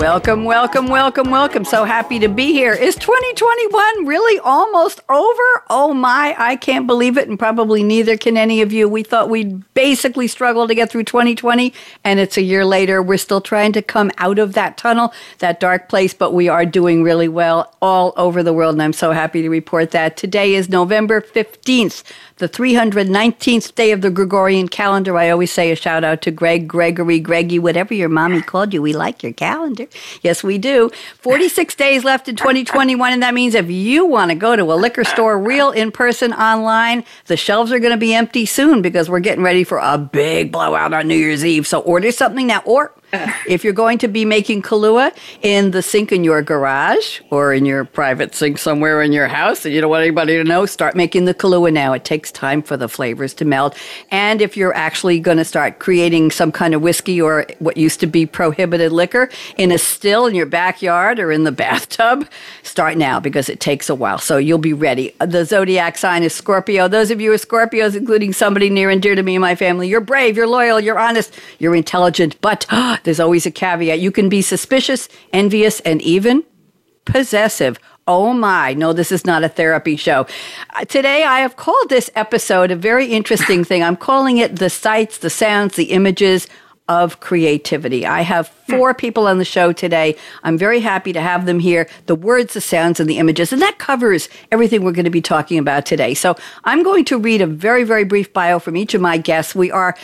Welcome, welcome, welcome, welcome. So happy to be here. Is 2021 really almost over? Oh my, I can't believe it, and probably neither can any of you. We thought we'd basically struggle to get through 2020, and it's a year later. We're still trying to come out of that tunnel, that dark place, but we are doing really well all over the world, and I'm so happy to report that. Today is November 15th the 319th day of the Gregorian calendar. I always say a shout out to Greg, Gregory, Greggy, whatever your mommy called you. We like your calendar. Yes, we do. 46 days left in 2021, and that means if you want to go to a liquor store, real in person, online, the shelves are going to be empty soon because we're getting ready for a big blowout on New Year's Eve. So order something now, or if you're going to be making Kahlua in the sink in your garage or in your private sink somewhere in your house and you don't want anybody to know, start making the Kahlua now. It takes time for the flavors to melt. And if you're actually going to start creating some kind of whiskey or what used to be prohibited liquor in a still in your backyard or in the bathtub, start now because it takes a while. So you'll be ready. The zodiac sign is Scorpio. Those of you who are Scorpios, including somebody near and dear to me and my family, you're brave, you're loyal, you're honest, you're intelligent, but there's always a caveat. You can be suspicious, envious, and even possessive. Oh my, no, this is not a therapy show. Uh, today, I have called this episode a very interesting thing. I'm calling it the sights, the sounds, the images of creativity. I have four people on the show today. I'm very happy to have them here. The words, the sounds, and the images. And that covers everything we're going to be talking about today. So I'm going to read a very, very brief bio from each of my guests. We are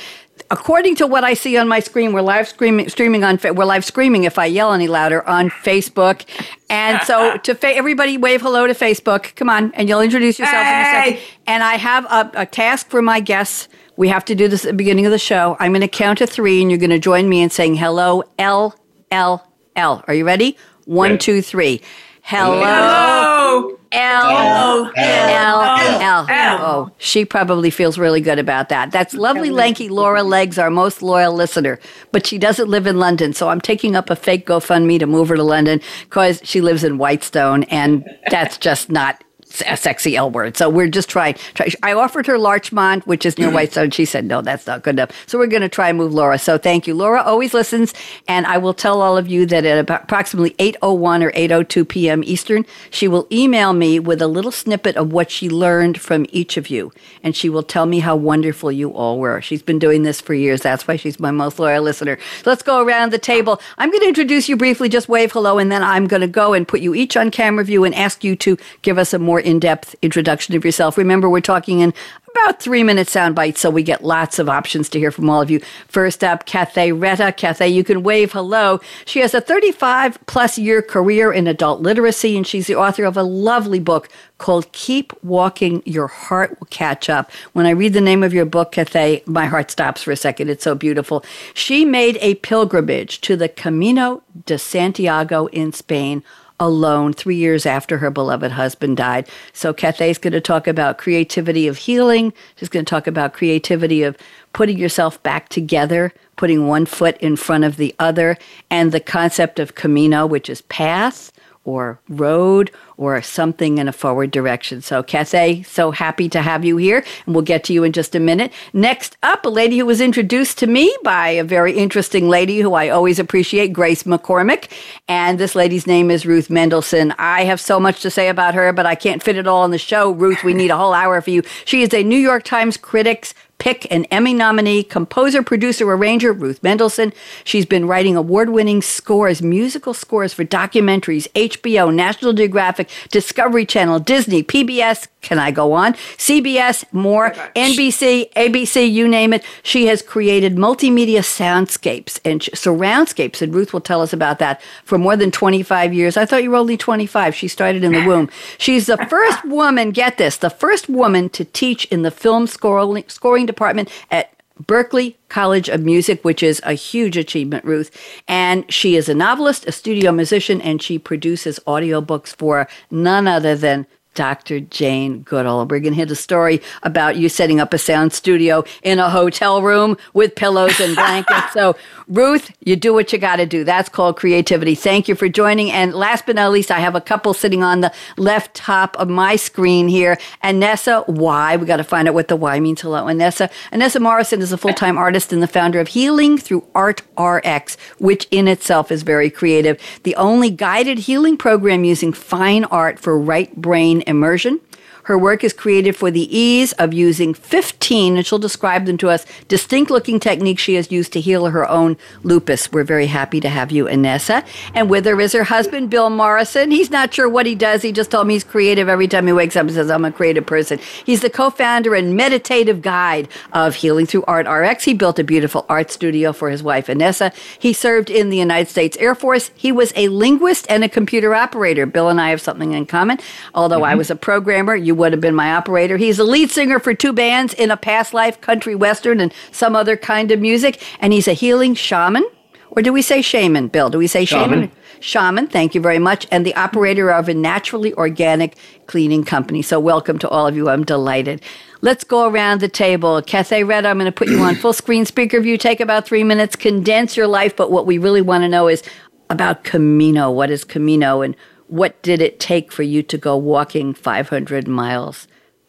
according to what I see on my screen, we're live streaming, streaming on, we're live streaming if I yell any louder on Facebook. And so to fa- everybody wave hello to Facebook. Come on. And you'll introduce yourself hey! in a second. And I have a, a task for my guests. We have to do this at the beginning of the show. I'm going to count to three and you're going to join me in saying hello, L, L, L. Are you ready? One, two, three. Hello. hello. L L L L. Oh, she probably feels really good about that. That's lovely, lanky Laura Legs, our most loyal listener, but she doesn't live in London. So I'm taking up a fake GoFundMe to move her to London because she lives in Whitestone, and that's just not a sexy L word. So we're just trying. Try, I offered her Larchmont, which is near Whitestone. She said, no, that's not good enough. So we're going to try and move Laura. So thank you. Laura always listens. And I will tell all of you that at approximately 8.01 or 8.02 p.m. Eastern, she will email me with a little snippet of what she learned from each of you. And she will tell me how wonderful you all were. She's been doing this for years. That's why she's my most loyal listener. So let's go around the table. I'm going to introduce you briefly, just wave hello, and then I'm going to go and put you each on camera view and ask you to give us a more in depth introduction of yourself. Remember, we're talking in about three minute sound bites, so we get lots of options to hear from all of you. First up, Cathay Reta. Cathay, you can wave hello. She has a 35 plus year career in adult literacy, and she's the author of a lovely book called Keep Walking, Your Heart Will Catch Up. When I read the name of your book, Cathay, my heart stops for a second. It's so beautiful. She made a pilgrimage to the Camino de Santiago in Spain alone three years after her beloved husband died. So is going to talk about creativity of healing. She's going to talk about creativity of putting yourself back together, putting one foot in front of the other, and the concept of camino, which is path or road or something in a forward direction. So, Cathay, so happy to have you here, and we'll get to you in just a minute. Next up, a lady who was introduced to me by a very interesting lady who I always appreciate, Grace McCormick. And this lady's name is Ruth Mendelson. I have so much to say about her, but I can't fit it all in the show. Ruth, we need a whole hour for you. She is a New York Times Critics pick an Emmy nominee, composer, producer, arranger, Ruth Mendelson. She's been writing award winning scores, musical scores for documentaries, HBO, National Geographic, Discovery Channel, Disney, PBS. Can I go on? CBS, more, oh NBC, ABC, you name it. She has created multimedia soundscapes and surroundscapes, and Ruth will tell us about that for more than 25 years. I thought you were only 25. She started in the womb. She's the first woman, get this, the first woman to teach in the film scoring, scoring department at Berklee College of Music, which is a huge achievement, Ruth. And she is a novelist, a studio musician, and she produces audiobooks for none other than Dr. Jane Goodall. We're going to hear the story about you setting up a sound studio in a hotel room with pillows and blankets. so, Ruth, you do what you got to do. That's called creativity. Thank you for joining. And last but not least, I have a couple sitting on the left top of my screen here. Annessa Y. We got to find out what the Y means. Hello, Annessa. Annessa Morrison is a full time artist and the founder of Healing Through Art RX, which in itself is very creative. The only guided healing program using fine art for right brain immersion. Her work is created for the ease of using 15, and she'll describe them to us, distinct looking techniques she has used to heal her own lupus. We're very happy to have you, Annessa. And with her is her husband, Bill Morrison. He's not sure what he does. He just told me he's creative every time he wakes up and says, I'm a creative person. He's the co founder and meditative guide of Healing Through Art RX. He built a beautiful art studio for his wife, Annessa. He served in the United States Air Force. He was a linguist and a computer operator. Bill and I have something in common. Although mm-hmm. I was a programmer, you would have been my operator. He's a lead singer for two bands in a past life, country western, and some other kind of music. And he's a healing shaman. Or do we say shaman, Bill? Do we say shaman? Shaman, shaman thank you very much. And the operator of a naturally organic cleaning company. So, welcome to all of you. I'm delighted. Let's go around the table. Cathay Red, I'm going to put you on full screen speaker view. Take about three minutes, condense your life. But what we really want to know is about Camino. What is Camino? And what did it take for you to go walking 500 miles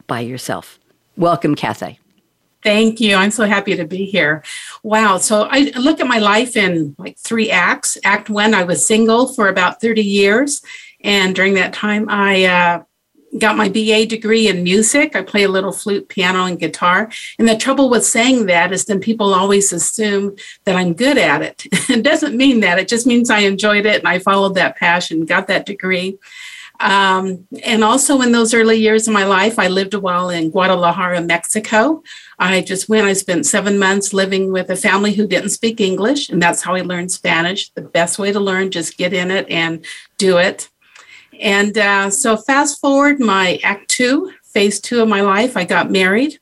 by yourself? Welcome, Cathay. Thank you. I'm so happy to be here. Wow. So I look at my life in like three acts. Act one, I was single for about 30 years. And during that time, I uh, got my BA degree in music. I play a little flute, piano, and guitar. And the trouble with saying that is then people always assume that I'm good at it. it doesn't mean that. It just means I enjoyed it and I followed that passion, got that degree. Um, and also in those early years of my life, I lived a while in Guadalajara, Mexico. I just went, I spent seven months living with a family who didn't speak English, and that's how I learned Spanish. The best way to learn, just get in it and do it. And uh, so, fast forward my act two, phase two of my life, I got married.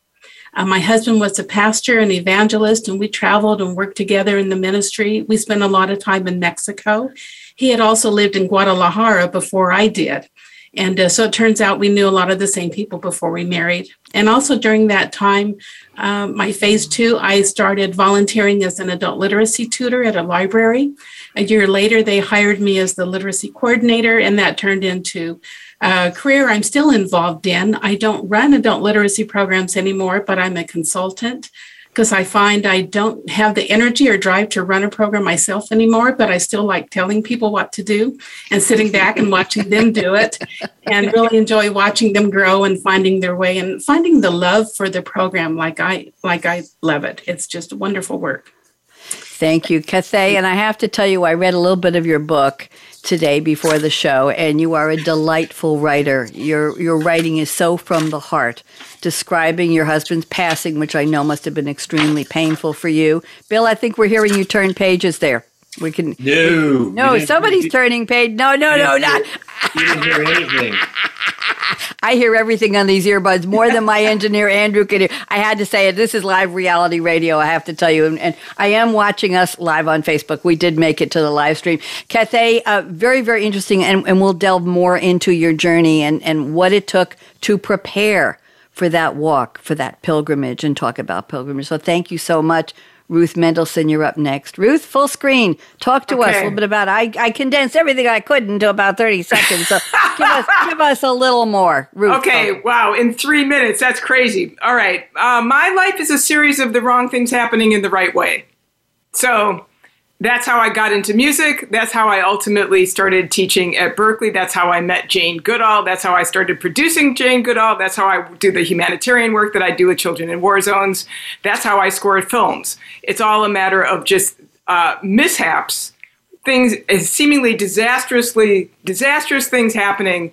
Uh, my husband was a pastor and evangelist, and we traveled and worked together in the ministry. We spent a lot of time in Mexico. He had also lived in Guadalajara before I did. And uh, so it turns out we knew a lot of the same people before we married. And also during that time, um, my phase two, I started volunteering as an adult literacy tutor at a library. A year later, they hired me as the literacy coordinator, and that turned into a career I'm still involved in. I don't run adult literacy programs anymore, but I'm a consultant because I find I don't have the energy or drive to run a program myself anymore, but I still like telling people what to do and sitting back and watching them do it and really enjoy watching them grow and finding their way and finding the love for the program like I like I love it. It's just wonderful work. Thank you, Cathay. And I have to tell you, I read a little bit of your book today before the show, and you are a delightful writer. Your your writing is so from the heart, describing your husband's passing, which I know must have been extremely painful for you. Bill, I think we're hearing you turn pages there. We can. No. No, somebody's turning page. No, no, no, not. You didn't hear anything. I hear everything on these earbuds more than my engineer Andrew can hear. I had to say it. This is live reality radio. I have to tell you, and, and I am watching us live on Facebook. We did make it to the live stream. Cathay, uh, very very interesting, and, and we'll delve more into your journey and and what it took to prepare for that walk, for that pilgrimage, and talk about pilgrimage. So thank you so much Ruth Mendelson, you're up next. Ruth, full screen. Talk to okay. us a little bit about. I I condensed everything I could into about 30 seconds. So give us give us a little more, Ruth. Okay, wow, in three minutes, that's crazy. All right, uh, my life is a series of the wrong things happening in the right way. So that's how I got into music. That's how I ultimately started teaching at Berklee. That's how I met Jane Goodall. That's how I started producing Jane Goodall. That's how I do the humanitarian work that I do with children in war zones. That's how I score films. It's all a matter of just uh, mishaps, things seemingly disastrously disastrous things happening,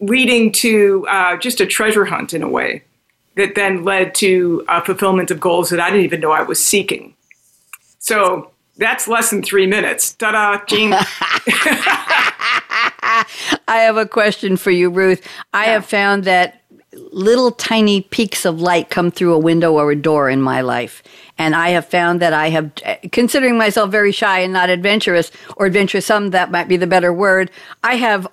leading to uh, just a treasure hunt in a way that then led to uh, fulfillment of goals that I didn't even know I was seeking. So that's less than three minutes. Ta da, Jean. I have a question for you, Ruth. I yeah. have found that little tiny peaks of light come through a window or a door in my life. And I have found that I have, eh, considering myself very shy and not adventurous or adventuresome, that might be the better word, I have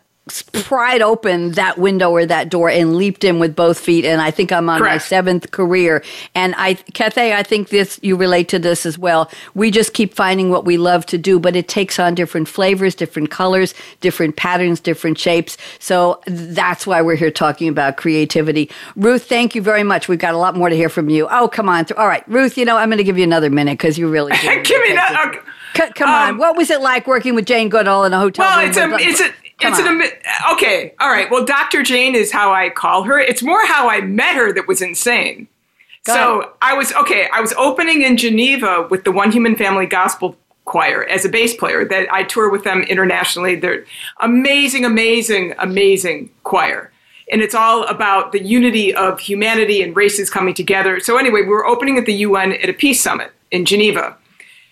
pried open that window or that door and leaped in with both feet. And I think I'm on Correct. my seventh career. And I, Cathay, I think this, you relate to this as well. We just keep finding what we love to do, but it takes on different flavors, different colors, different patterns, different shapes. So that's why we're here talking about creativity. Ruth, thank you very much. We've got a lot more to hear from you. Oh, come on. All right, Ruth, you know, I'm going to give you another minute because you really. Give me that. C- come on. Um, What was it like working with Jane Goodall in a hotel Well, room? it's a, it's a, Come it's an, on. ami- okay, all right. Well, Dr. Jane is how I call her. It's more how I met her that was insane. Go so ahead. I was okay. I was opening in Geneva with the One Human Family Gospel Choir as a bass player. That I tour with them internationally. They're amazing, amazing, amazing choir. And it's all about the unity of humanity and races coming together. So anyway, we were opening at the UN at a peace summit in Geneva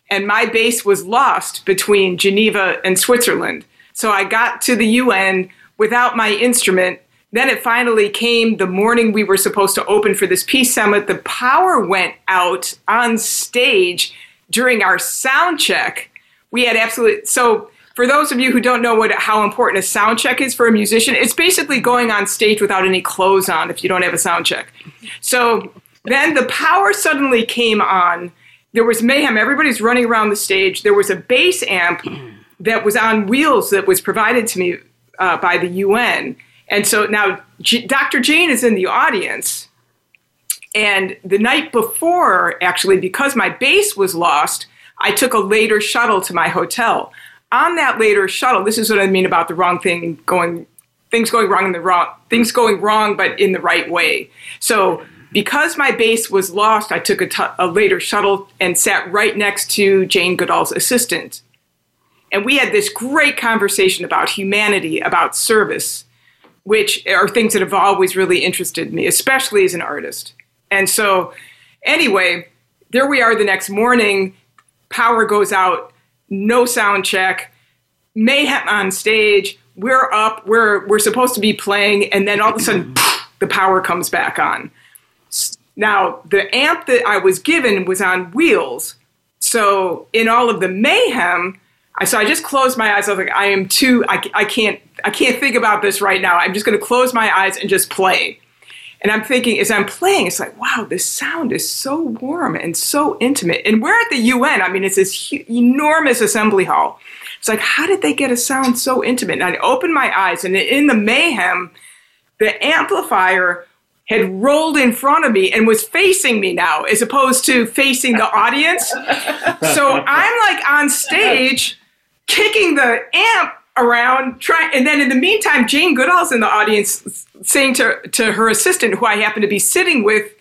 and my bass was lost between Geneva and Switzerland. So I got to the UN without my instrument. Then it finally came the morning we were supposed to open for this peace summit. The power went out on stage during our sound check. We had absolute so for those of you who don't know what how important a sound check is for a musician, it's basically going on stage without any clothes on if you don't have a sound check. So then the power suddenly came on there was mayhem. Everybody's running around the stage. There was a bass amp that was on wheels that was provided to me uh, by the UN. And so now J- Dr. Jane is in the audience. And the night before, actually, because my bass was lost, I took a later shuttle to my hotel. On that later shuttle, this is what I mean about the wrong thing going, things going wrong in the wrong, things going wrong, but in the right way. So because my bass was lost, I took a tu- a later shuttle and sat right next to Jane Goodall's assistant. And we had this great conversation about humanity, about service, which are things that have always really interested me, especially as an artist. And so, anyway, there we are the next morning. Power goes out, no sound check, mayhem on stage. We're up, we're, we're supposed to be playing, and then all of a sudden, the power comes back on. Now, the amp that I was given was on wheels. So, in all of the mayhem, I so I just closed my eyes. I was like, I am too. I, I can't. I can't think about this right now. I'm just going to close my eyes and just play. And I'm thinking, as I'm playing, it's like, wow, this sound is so warm and so intimate. And we're at the UN. I mean, it's this hu- enormous assembly hall. It's like, how did they get a sound so intimate? And I opened my eyes, and in the mayhem, the amplifier had rolled in front of me and was facing me now, as opposed to facing the audience. so I'm like on stage, kicking the amp around, trying, and then in the meantime, Jane Goodall's in the audience saying to, to her assistant, who I happened to be sitting with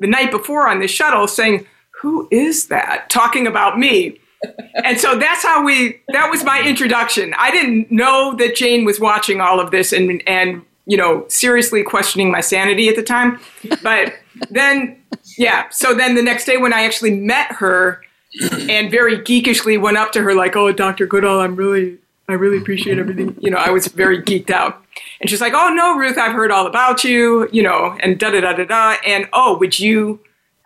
the night before on the shuttle, saying, Who is that? Talking about me. and so that's how we that was my introduction. I didn't know that Jane was watching all of this and and you know, seriously questioning my sanity at the time. But then yeah, so then the next day when I actually met her and very geekishly went up to her like, "Oh, Dr. Goodall, I'm really I really appreciate everything." You know, I was very geeked out. And she's like, "Oh no, Ruth, I've heard all about you, you know, and da da da da da. And oh, would you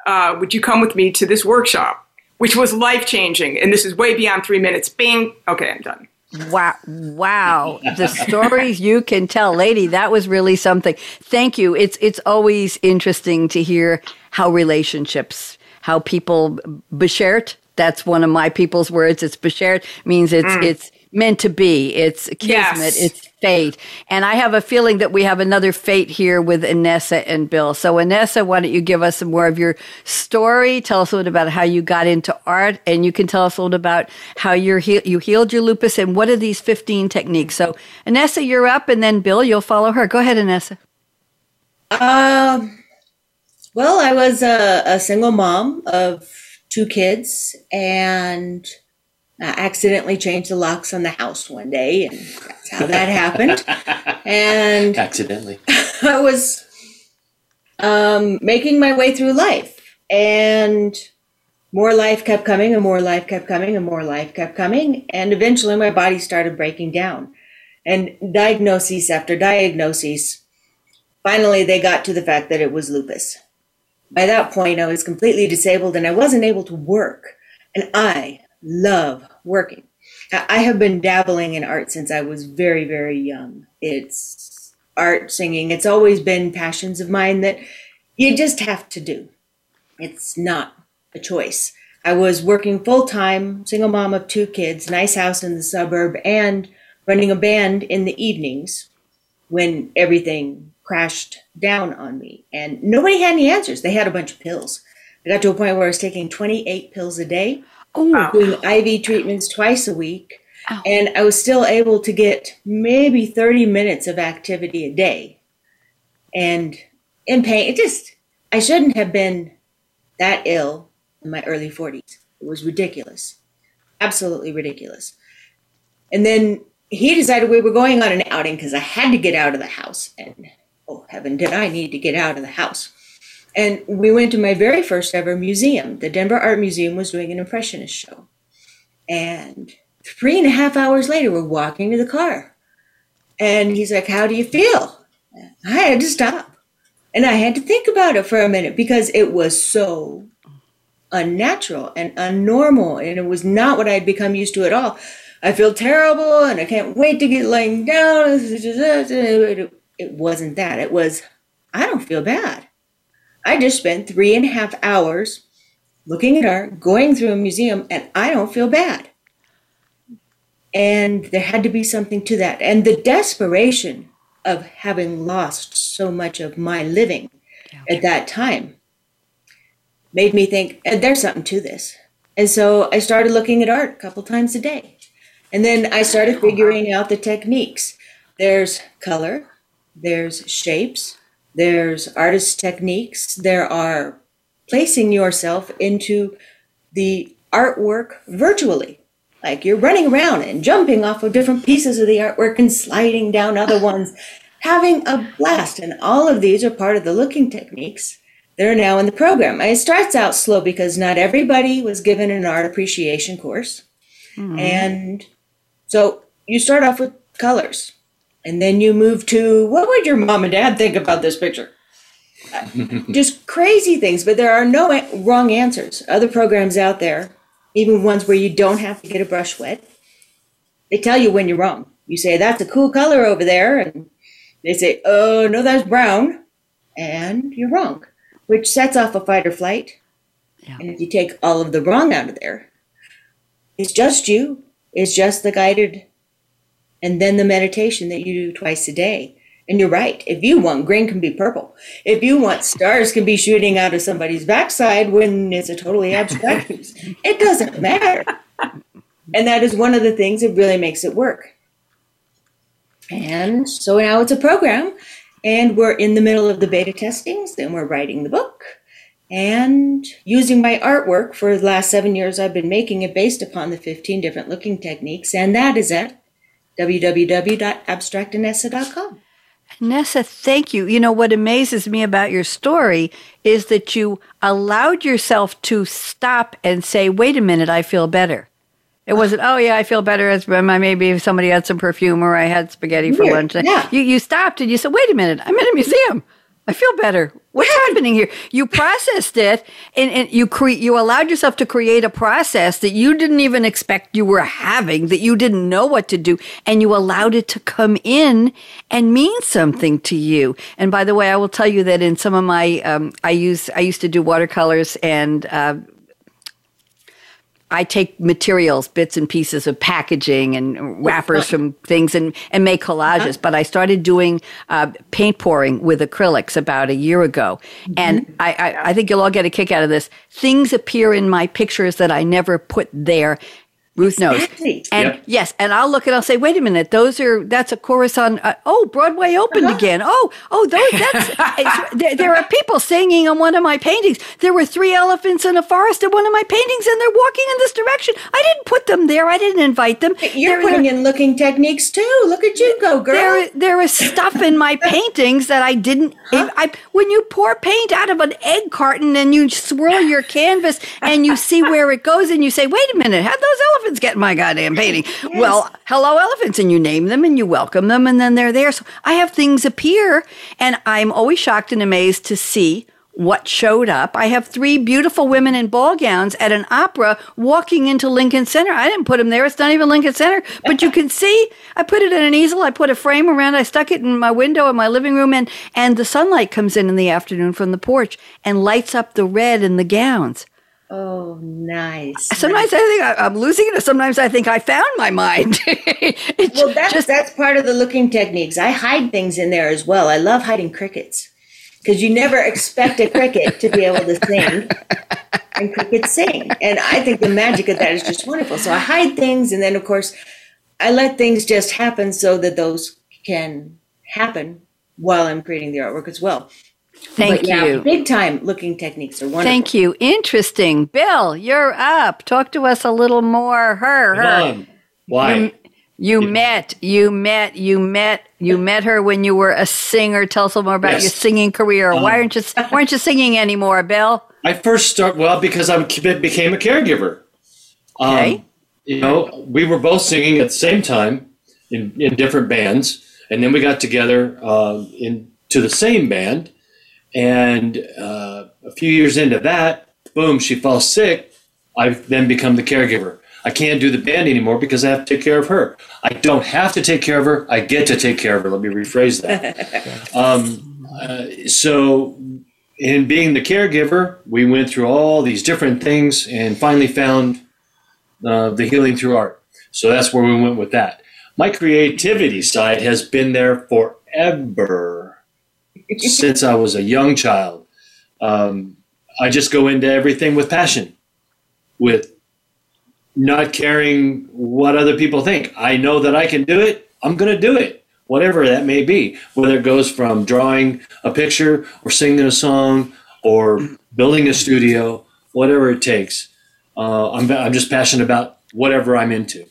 uh, would you come with me to this workshop?" Which was life changing, and this is way beyond three minutes. Bing. Okay, I'm done. Wow. Wow. The stories you can tell, lady, that was really something. Thank you. It's it's always interesting to hear how relationships, how people beshert, that's one of my people's words. It's beshert means it's it's meant to be. It's kismet, Yes. it's fate. And I have a feeling that we have another fate here with Annessa and Bill. So Annessa, why don't you give us some more of your story? Tell us a little about how you got into art, and you can tell us a little about how you're heal- you healed your lupus and what are these 15 techniques. So Annessa, you're up, and then Bill, you'll follow her. Go ahead, Annessa. Um, well, I was a, a single mom of two kids and I accidentally changed the locks on the house one day, and that's how that happened. And Accidentally. I was um, making my way through life, and more life kept coming, and more life kept coming, and more life kept coming, and eventually my body started breaking down. And diagnoses after diagnoses finally they got to the fact that it was lupus. By that point, I was completely disabled and I wasn't able to work. And I love working. I have been dabbling in art since I was very, very young. It's art, singing. It's always been passions of mine that you just have to do. It's not a choice. I was working full time, single mom of two kids, nice house in the suburb, and running a band in the evenings when everything crashed down on me. And nobody had any answers. They had a bunch of pills. I got to a point where I was taking 28 pills a day, Oh, doing IV treatments twice a week, Ow. and I was still able to get maybe 30 minutes of activity a day. And in pain, it just, I shouldn't have been that ill in my early 40s. It was ridiculous. Absolutely ridiculous. And then he decided we were going on an outing because I had to get out of the house. And oh, heaven, did I need to get out of the house? And we went to my very first ever museum. The Denver Art Museum was doing an Impressionist show. And three and a half hours later, we're walking to the car. And he's like, How do you feel? I had to stop. And I had to think about it for a minute because it was so unnatural and unnormal. And it was not what I had become used to at all. I feel terrible and I can't wait to get laying down. It wasn't that. It was, I don't feel bad. I just spent three and a half hours looking at art, going through a museum, and I don't feel bad. And there had to be something to that. And the desperation of having lost so much of my living at that time made me think, "Eh, there's something to this. And so I started looking at art a couple times a day. And then I started figuring out the techniques. There's color, there's shapes, there's artist techniques, there are placing yourself into the artwork virtually. Like you're running around and jumping off of different pieces of the artwork and sliding down other ones, having a blast. And all of these are part of the looking techniques that are now in the program. It starts out slow because not everybody was given an art appreciation course. Mm-hmm. And so you start off with colors. And then you move to what would your mom and dad think about this picture? Just crazy things, but there are no a- wrong answers. Other programs out there, even ones where you don't have to get a brush wet, they tell you when you're wrong. You say, that's a cool color over there. And they say, oh, no, that's brown. And you're wrong, which sets off a fight or flight. Yeah. And if you take all of the wrong out of there, it's just you. It's just the guided and then the meditation that you do twice a day. And you're right. If you want green can be purple. If you want stars can be shooting out of somebody's backside when it's a totally abstract piece. It doesn't matter. And that is one of the things that really makes it work. And so now it's a program, and we're in the middle of the beta testings, then we're writing the book. And using my artwork for the last seven years, I've been making it based upon the 15 different looking techniques, and that is at www.abstractanessa.com. Nessa, thank you. You know, what amazes me about your story is that you allowed yourself to stop and say, wait a minute, I feel better. It wasn't, oh, yeah, I feel better as um, maybe if somebody had some perfume or I had spaghetti for Weird, lunch. yeah. You, you stopped and you said, wait a minute, I'm in a museum. I feel better. What's happening here? You processed it and, and you cre- you allowed yourself to create a process that you didn't even expect you were having, that you didn't know what to do, and you allowed it to come in and mean something to you. And by the way, I will tell you that in some of my um, I use I used to do watercolors and uh, I take materials, bits and pieces of packaging and wrappers from things and, and make collages. But I started doing uh, paint pouring with acrylics about a year ago. And I, I, I think you'll all get a kick out of this. Things appear in my pictures that I never put there. Ruth knows. And Yep. yes, and I'll look and I'll say, wait a minute, those are, that's a chorus on, uh, oh, Broadway opened again. Oh, oh, those, that's, there, there are people singing on one of my paintings. There were three elephants in a forest in one of my paintings and they're walking in this direction. I didn't put them there. I didn't invite them. You're There- putting in looking techniques too. Look at you go, girl. there, there is stuff in my paintings that I didn't. If I, when you pour paint out of an egg carton and you swirl your canvas and you see where it goes and you say, "Wait a minute, how those elephants get in my goddamn painting. Well, hello, elephants. And you name them and you welcome them and then they're there. So I have things appear and I'm always shocked and amazed to see what showed up. I have three beautiful women in ball gowns at an opera walking into Lincoln Center. I didn't put them there. It's not even Lincoln Center, but you can see I put it in an easel. I put a frame around. I stuck it in my window in my living room and and the sunlight comes in in the afternoon from the porch and lights up the red in the gowns. Oh, nice. Sometimes I think I- I'm losing it. or Sometimes I think I found my mind. Well, that's just- that's part of the looking techniques. I hide things in there as well. I love hiding crickets because you never expect a cricket to be able to sing, and crickets sing. And I think the magic of that is just wonderful. So I hide things, and then of course, I let things just happen so that those can happen while I'm creating the artwork as well. Thank but yeah, you. big time looking techniques are wonderful. Thank you. Interesting. Bill, you're up. Talk to us a little more. Her, her. on. Why? You met, you met, you met, you met her when you were a singer. Tell us a little more about Yes. your singing career. why aren't you Why aren't you singing anymore, Bill? I first start well because I became a caregiver. Um, Okay. You know, we were both singing at the same time in, in different bands, and then we got together uh, into the same band. And uh, a few years into that, boom, she falls sick. I've then become the caregiver. I can't do the band anymore because I have to take care of her. I don't have to take care of her. I get to take care of her. Let me rephrase that. um, uh, so, in being the caregiver, we went through all these different things and finally found uh, the healing through art. So that's where we went with that. My creativity side has been there forever since I was a young child. Um, I just go into everything with passion, with not caring what other people think. I know that I can do it. I'm going to do it, whatever that may be, whether it goes from drawing a picture or singing a song or building a studio, whatever it takes. Uh, I'm, I'm just passionate about whatever I'm into.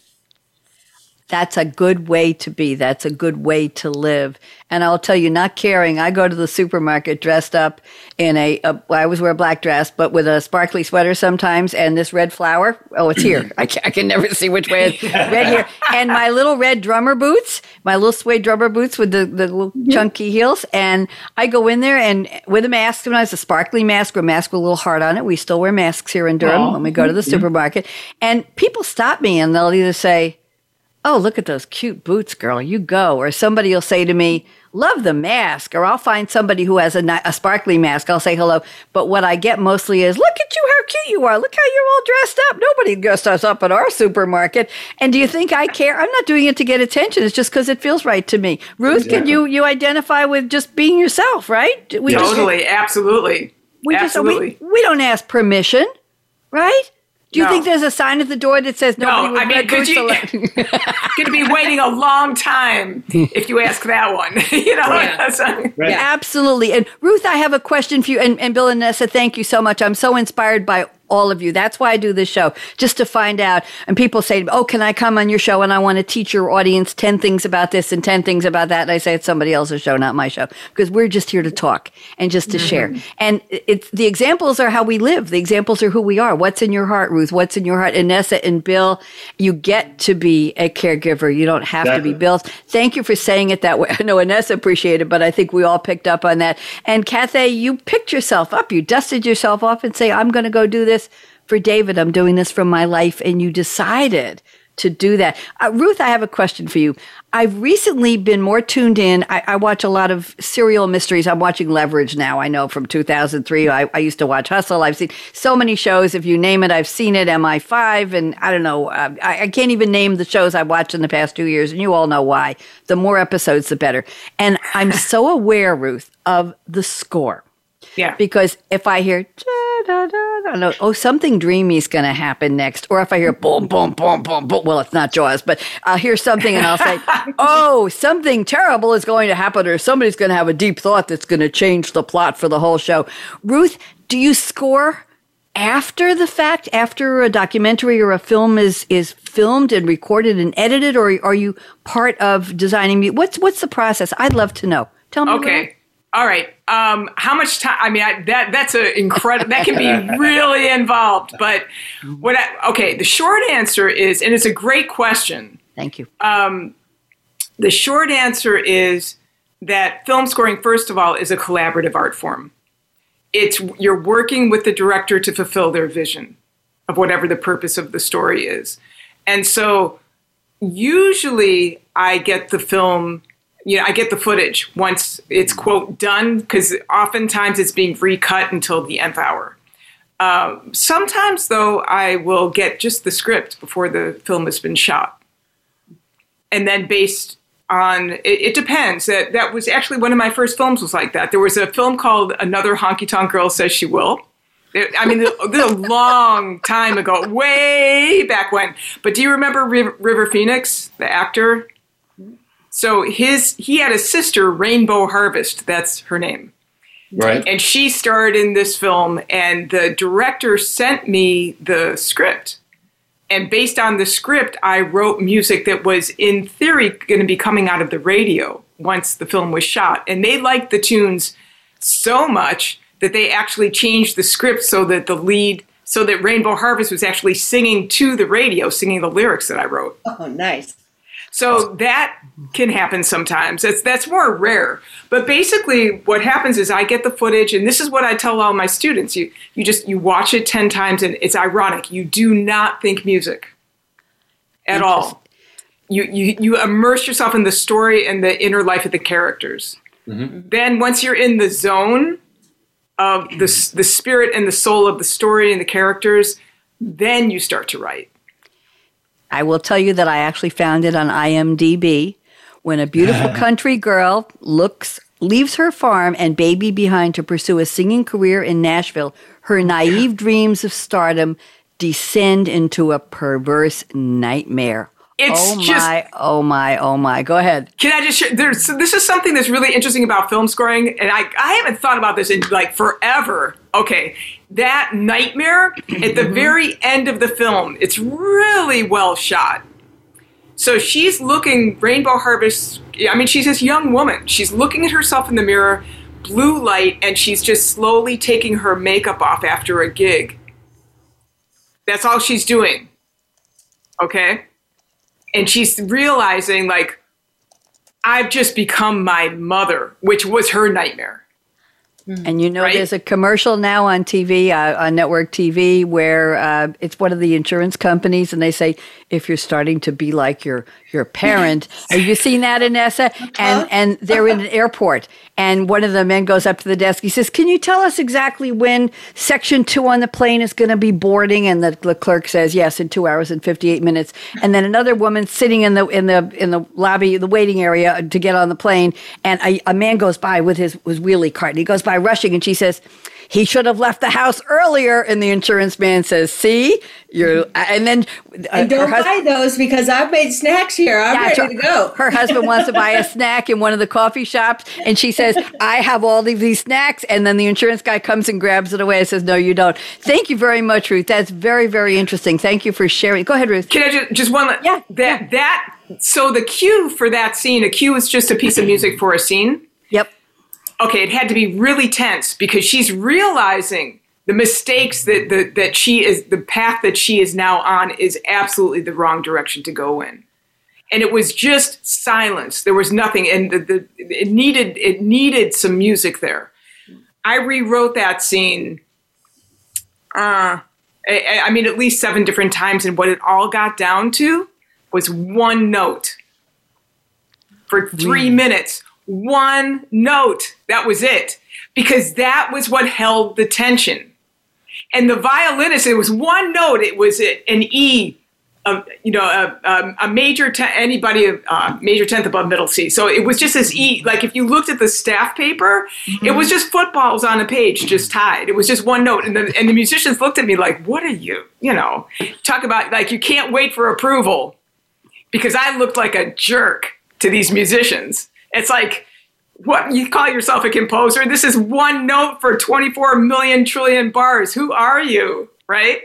That's a good way to be. That's a good way to live. And I'll tell you, not caring. I go to the supermarket dressed up in a, a I always wear a black dress, but with a sparkly sweater sometimes, and this red flower. Oh, it's here. I can, I can never see which way. It's red here, and my little red drummer boots, my little suede drummer boots with the the little chunky heels. And I go in there and with a mask. When I Sometimes a sparkly mask or a mask with a little heart on it. We still wear masks here in Durham when we go to the mm-hmm. supermarket. And people stop me and they'll either say oh, look at those cute boots, girl, you go. Or somebody will say to me, love the mask. Or I'll find somebody who has a, a sparkly mask. I'll say hello. But what I get mostly is, look at you, how cute you are. Look how you're all dressed up. Nobody dressed us up at our supermarket. And do you think I care? I'm not doing it to get attention. It's just because it feels right to me. Ruth, can you, you identify with just being yourself, right? We just- Totally, absolutely. we just absolutely. we, we don't ask permission, right? Do you No. think there's a sign at the door that says nobody No, with I mean, red could boots you- allowed? Going to be waiting a long time if you ask that one. you know, So- Right. Absolutely. And Ruth, I have a question for you. And, and Bill and Nessa, thank you so much. I'm so inspired by all of you. That's why I do this show, just to find out. And people say, Oh, can I come on your show? And I want to teach your audience 10 things about this and 10 things about that. And I say, It's somebody else's show, not my show, because we're just here to talk and just to mm-hmm. share. And it's the examples are how we live. The examples are who we are. What's in your heart, Ruth? What's in your heart? And Nessa and Bill, you get to be a caregiver. You don't have to be Bill. Thank you for saying it that way. I know Annessa appreciated it, but I think we all picked up on that. And Cathay, you picked yourself up. You dusted yourself off and say, I'm going to go do this for David. I'm doing this from my life. And you decided to do that. Uh, Ruth, I have a question for you. I've recently been more tuned in. I, I watch a lot of serial mysteries. I'm watching Leverage now. I know from 2003. I, I used to watch Hustle. I've seen so many shows. If you name it, I've seen it. MI5, and I don't know. Uh, I, I can't even name the shows I've watched in the past two years, and you all know why. The more episodes, the better. And I'm so aware, Ruth, of the score yeah. because if I hear da, da, da, da, oh something dreamy is going to happen next, or if I hear boom boom boom boom boom, well it's not Jaws, but I'll hear something and I'll say, oh something terrible is going to happen, or somebody's going to have a deep thought that's going to change the plot for the whole show. Ruth, do you score? After the fact, after a documentary or a film is is filmed and recorded and edited, or are you part of designing? What's what's the process? I'd love to know. Tell me. Ruth. Okay. All right. Um, how much time? I mean, I, that that's a incredible. That can be really involved. But what? I, okay. The short answer is, and it's a great question. Thank you. Um, the short answer is that film scoring, first of all, is a collaborative art form. It's you're working with the director to fulfill their vision of whatever the purpose of the story is, and so usually I get the film you know, I get the footage once it's quote done because oftentimes it's being recut until the nth hour. Um, sometimes, though, I will get just the script before the film has been shot, and then based on it, it, depends. That that was actually one of my first films was like that. There was a film called Another Honky Tonk Girl Says She Will. It, I mean, this a long time ago, way back when. But do you remember River Phoenix, the actor? So his he had a sister, Rainbow Harvest. That's her name. Right. And she starred in this film, and the director sent me the script. And based on the script, I wrote music that was, in theory, going to be coming out of the radio once the film was shot. And they liked the tunes so much that they actually changed the script so that the lead, so that Rainbow Harvest was actually singing to the radio, singing the lyrics that I wrote. Oh, nice. So that can happen sometimes. That's that's more rare. But basically what happens is I get the footage and this is what I tell all my students. You you just you watch it 10 times and it's ironic. You do not think music at all. You you you immerse yourself in the story and the inner life of the characters. Mm-hmm. Then once you're in the zone of the the spirit and the soul of the story and the characters, then you start to write. I will tell you that I actually found it on IMDb. When a beautiful country girl looks leaves her farm and baby behind to pursue a singing career in Nashville, her naive dreams of stardom descend into a perverse nightmare. It's oh just, my, oh my, oh my. Go ahead. Can I just share? There's this is something that's really interesting about film scoring, and I I haven't thought about this in like forever. Okay, that nightmare at the mm-hmm. very end of the film, it's really well shot. So she's looking Rainbow Harvest. I mean, she's this young woman. She's looking at herself in the mirror, blue light, and she's just slowly taking her makeup off after a gig. That's all she's doing. Okay and she's realizing like I've just become my mother, which was her nightmare. And you know, right? there's a commercial now on TV, uh, on network TV, where uh, it's one of the insurance companies, and they say, "If you're starting to be like your your parent," have you seen that, Annessa? And uh-huh. and they're in an airport, and one of the men goes up to the desk. He says, "Can you tell us exactly when Section Two on the plane is going to be boarding?" And the, the clerk says, "Yes, in two hours and fifty eight minutes." And then another woman sitting in the in the in the lobby, the waiting area uh, to get on the plane, and a, a man goes by with his his wheelie cart, and he goes by rushing, and she says, he should have left the house earlier. And the insurance man says, see, you're, and then. Uh, and don't hus- buy those because I've made snacks here. I'm yeah, ready to go. Her husband wants to buy a snack in one of the coffee shops. And she says, I have all of these snacks. And then the insurance guy comes and grabs it away and says, no, you don't. Thank you very much, Ruth. That's very, very interesting. Thank you for sharing. Go ahead, Ruth. Can I just, just one? Yeah. That, yeah. that, so the cue for that scene, a cue is just a piece of music for a scene. Okay, it had to be really tense because she's realizing the mistakes that the, that she is the path that she is now on is absolutely the wrong direction to go in. And it was just silence. There was nothing. And the, the, it needed it needed some music there. I rewrote that scene uh, I, I mean at least seven different times. And what it all got down to was one note for three minutes one note. That was it. Because that was what held the tension. And the violinist, it was one note. It was an E, a, you know, a, a major, te- anybody, uh, major tenth above middle C. So it was just this E. Like if you looked at the staff paper, mm-hmm. it was just footballs on a page, just tied. It was just one note. And the, and the musicians looked at me like, what are you, you know, talk about like you can't wait for approval because I looked like a jerk to these musicians. It's like, what you call yourself a composer? This is one note for 24 million trillion bars. Who are you? Right?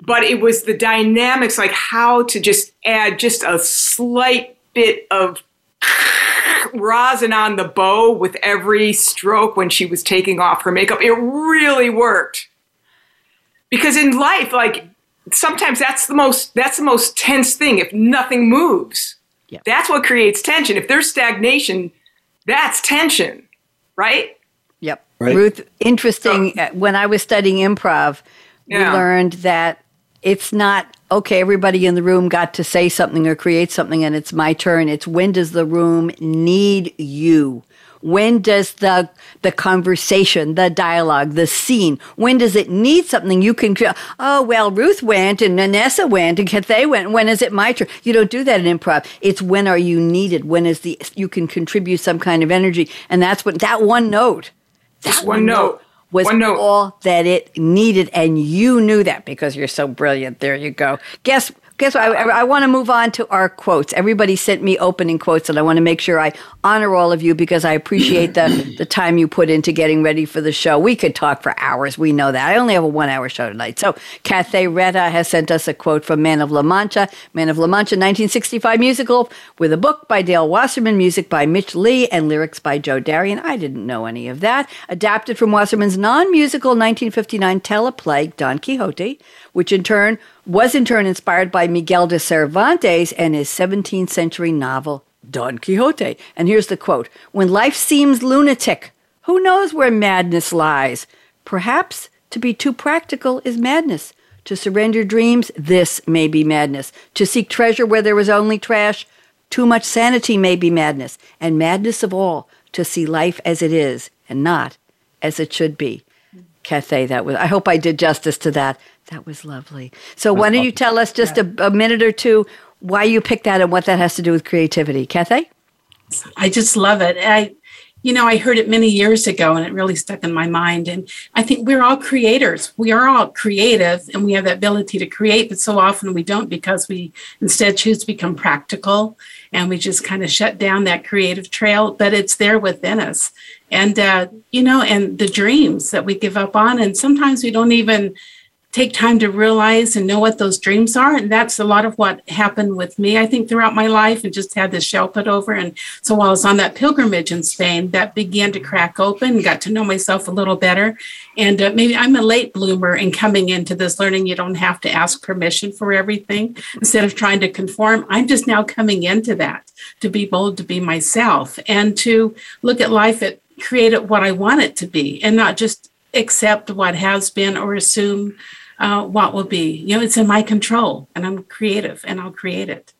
But it was the dynamics, like how to just add just a slight bit of rosin on the bow with every stroke when she was taking off her makeup. It really worked. Because in life, like sometimes that's the most that's the most tense thing if nothing moves. Yeah. That's what creates tension. If there's stagnation, that's tension, right? Yep. Right. Ruth, interesting. uh, when I was studying improv, we learned that it's not okay, everybody in the room got to say something or create something and it's my turn. It's when does the room need you? When does the the conversation, the dialogue, the scene, when does it need something you can oh well Ruth went and Vanessa went and Cathay went. When is it my turn? You don't do that in improv. It's when are you needed? When is the you can contribute some kind of energy. And that's what that one note Just one note. was note. all that it needed, and you knew that because you're so brilliant. There you go. Guess guess what? I, I want to move on to our quotes. Everybody sent me opening quotes, and I want to make sure I honor all of you because I appreciate the the time you put into getting ready for the show. We could talk for hours. We know that. I only have a one hour show tonight. So Cathay Reta has sent us a quote from Man of La Mancha. Man of La Mancha, 1965 musical with a book by Dale Wasserman, music by Mitch Leigh, and lyrics by Joe Darion. I didn't know any of that. Adapted from Wasserman's non-musical 1959 teleplay Don Quixote, which in turn was in turn inspired by Miguel de Cervantes and his 17th century novel Don Quixote. And here's the quote When life seems lunatic, who knows where madness lies? Perhaps to be too practical is madness. To surrender dreams, this may be madness. To seek treasure where there is only trash, too much sanity may be madness. And madness of all, to see life as it is and not as it should be. Cathay, that was, I hope I did justice to that. That was lovely. So, why don't you tell us just a, a minute or two why you picked that and what that has to do with creativity? Cathay? I just love it. I, you know, I heard it many years ago and it really stuck in my mind. And I think we're all creators. We are all creative and we have that ability to create, but so often we don't because we instead choose to become practical and we just kind of shut down that creative trail, but it's there within us. And, uh, you know, and the dreams that we give up on. And sometimes we don't even take time to realize and know what those dreams are. And that's a lot of what happened with me, I think, throughout my life and just had this shell put over. And so while I was on that pilgrimage in Spain, that began to crack open, got to know myself a little better. And uh, maybe I'm a late bloomer in coming into this learning. You don't have to ask permission for everything. Instead of trying to conform, I'm just now coming into that to be bold, to be myself, and to look at life at create it what I want it to be and not just accept what has been or assume uh, what will be. You know, it's in my control and I'm creative and I'll create it.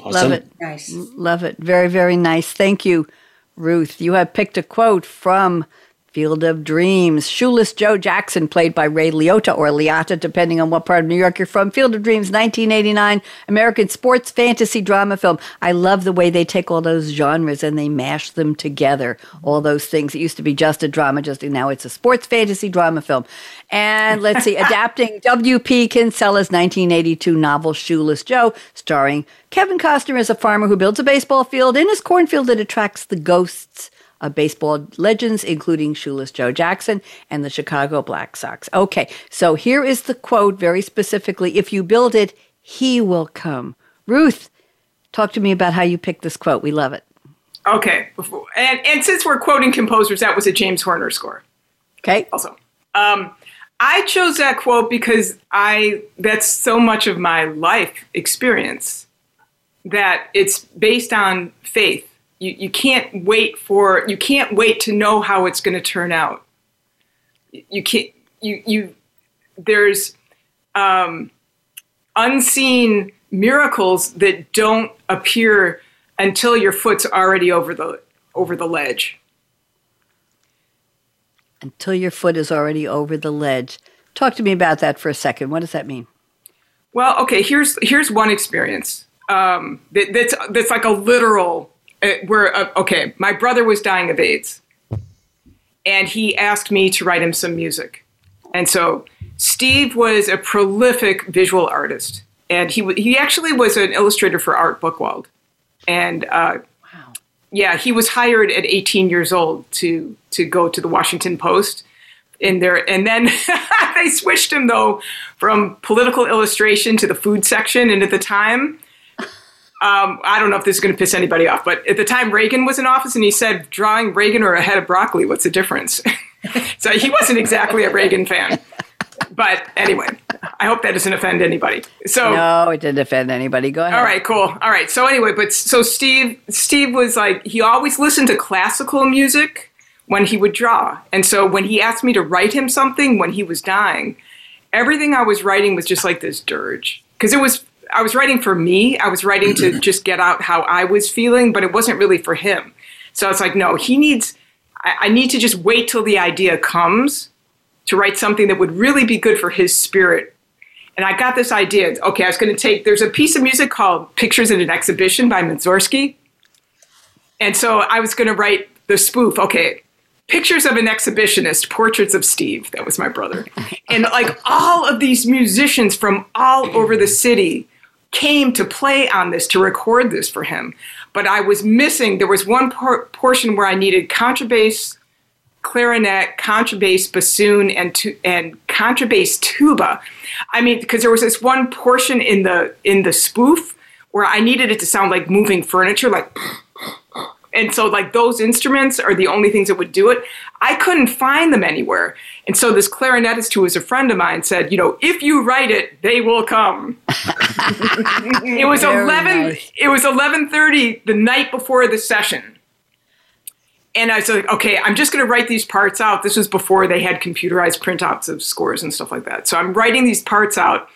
Awesome. Love it. Nice. Love it. Very, very nice. Thank you, Ruth. You have picked a quote from Field of Dreams. Shoeless Joe Jackson, played by Ray Liotta or Liotta, depending on what part of New York you're from. Field of Dreams, 1989, American sports fantasy drama film. I love the way they take all those genres and they mash them together. All those things. It used to be just a drama, just now it's a sports fantasy drama film. And let's see, adapting W.P. Kinsella's 1982 novel Shoeless Joe, starring Kevin Costner as a farmer who builds a baseball field in his cornfield that attracts the ghosts of baseball legends, including Shoeless Joe Jackson and the Chicago Black Sox. Okay, so here is the quote very specifically If you build it, he will come. Ruth, talk to me about how you picked this quote. We love it. Okay. And, and since we're quoting composers, that was a James Horner score Okay? also. Um, I chose that quote because I that's so much of my life experience that it's based on faith. You, you can't wait for you can't wait to know how it's going to turn out. You can't you you there's um, unseen miracles that don't appear until your foot's already over the over the ledge. Until your foot is already over the ledge. Talk to me about that for a second. What does that mean? Well, okay. Here's here's one experience um, that, that's that's like a literal. Uh, where uh, okay, my brother was dying of AIDS, and he asked me to write him some music, and so Steve was a prolific visual artist, and he he actually was an illustrator for Art Buchwald, and uh, Wow. yeah, he was hired at 18 years old to to go to the Washington Post in there, and then they switched him though from political illustration to the food section, and at the time, Um, I don't know if this is going to piss anybody off, but at the time Reagan was in office and he said, drawing Reagan or a head of broccoli, what's the difference? so he wasn't exactly a Reagan fan. But anyway, I hope that doesn't offend anybody. So No, it didn't offend anybody. Go ahead. all right, cool. All right. So anyway, but so Steve, Steve was like he always listened to classical music when he would draw, and so when he asked me to write him something when he was dying, everything I was writing was just like this dirge because it was I was writing for me. I was writing to just get out how I was feeling, but it wasn't really for him. So it's like, no, he needs. I, I need to just wait till the idea comes to write something that would really be good for his spirit and I got this idea. Okay, I was going to take. There's a piece of music called "Pictures in an Exhibition" by Mussorgsky, and so I was going to write the spoof. Okay, pictures of an exhibitionist, portraits of Steve. That was my brother, and like all of these musicians from all over the city came to play on this to record this for him. But I was missing. There was one por- portion where I needed contrabass clarinet, contrabass, bassoon, and tu- and contrabass tuba. I mean, because there was this one portion in the in the spoof where I needed it to sound like moving furniture, like. And so, like, those instruments are the only things that would do it. I couldn't find them anywhere. And so, this clarinetist who was a friend of mine said, You know, if you write it, they will come. it was Very 11 nice. it was 11:30 the night before the session. And I was like, okay, I'm just going to write these parts out. This was before they had computerized printouts of scores and stuff like that. So I'm writing these parts out.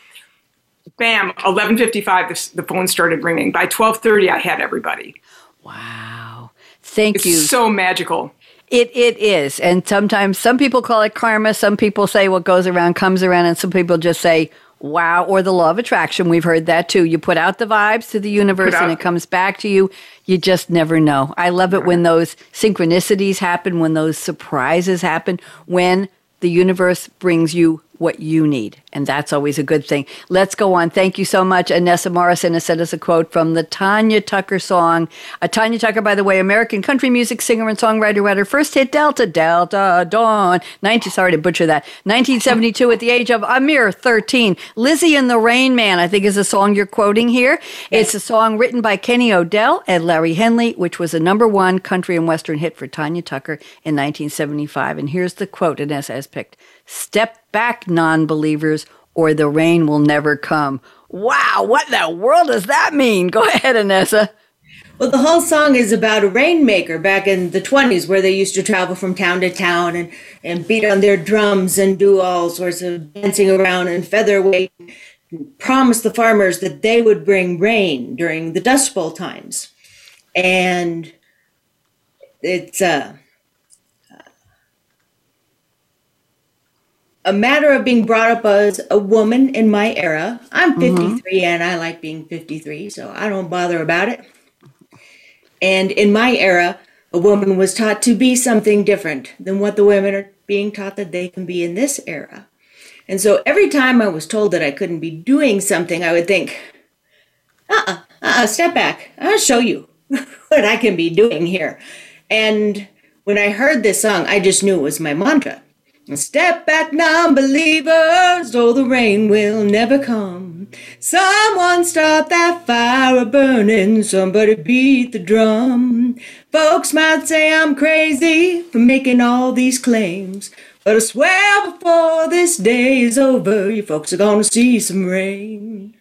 Bam, 11:55 the, the phone started ringing. By 12:30 I had everybody. Wow. Thank It's you. so magical. It it is, and sometimes some people call it karma. Some people say what goes around comes around, and some people just say wow or the law of attraction. We've heard that too. You put out the vibes to the universe, and it comes back to you. You just never know. I love it when those synchronicities happen, when those surprises happen, when the universe brings you what you need. And that's always a good thing. Let's go on. Thank you so much. Annessa Morrison has sent us a quote from the Tanya Tucker song. Uh, Tanya Tucker, by the way, American country music singer and songwriter, who had her first hit Delta, Delta Dawn. 19, sorry to butcher that. 1972 at the age of a mere 13. Lizzie and the Rain Man, I think is the song you're quoting here. It's a song written by Kenny O'Dell and Larry Henley, which was a number one country and western hit for Tanya Tucker in 1975. And here's the quote Annessa has picked. Step back, non believers, or the rain will never come. Wow, what in the world does that mean? Go ahead, Annessa. Well, the whole song is about a rainmaker back in the 20s where they used to travel from town to town and, and beat on their drums and do all sorts of dancing around and featherweight. Promise the farmers that they would bring rain during the Dust Bowl times. And it's uh, a matter of being brought up as a woman in my era. I'm 53 and I like being 53, so I don't bother about it. And in my era, a woman was taught to be something different than what the women are being taught that they can be in this era. And so every time I was told that I couldn't be doing something, I would think, uh uh-uh, uh, step back. I'll show you what I can be doing here. And when I heard this song, I just knew it was my mantra. Step back, non believers, or the rain will never come. Someone stop that fire burning, somebody beat the drum. Folks might say I'm crazy for making all these claims, but I swear before this day is over, you folks are gonna see some rain.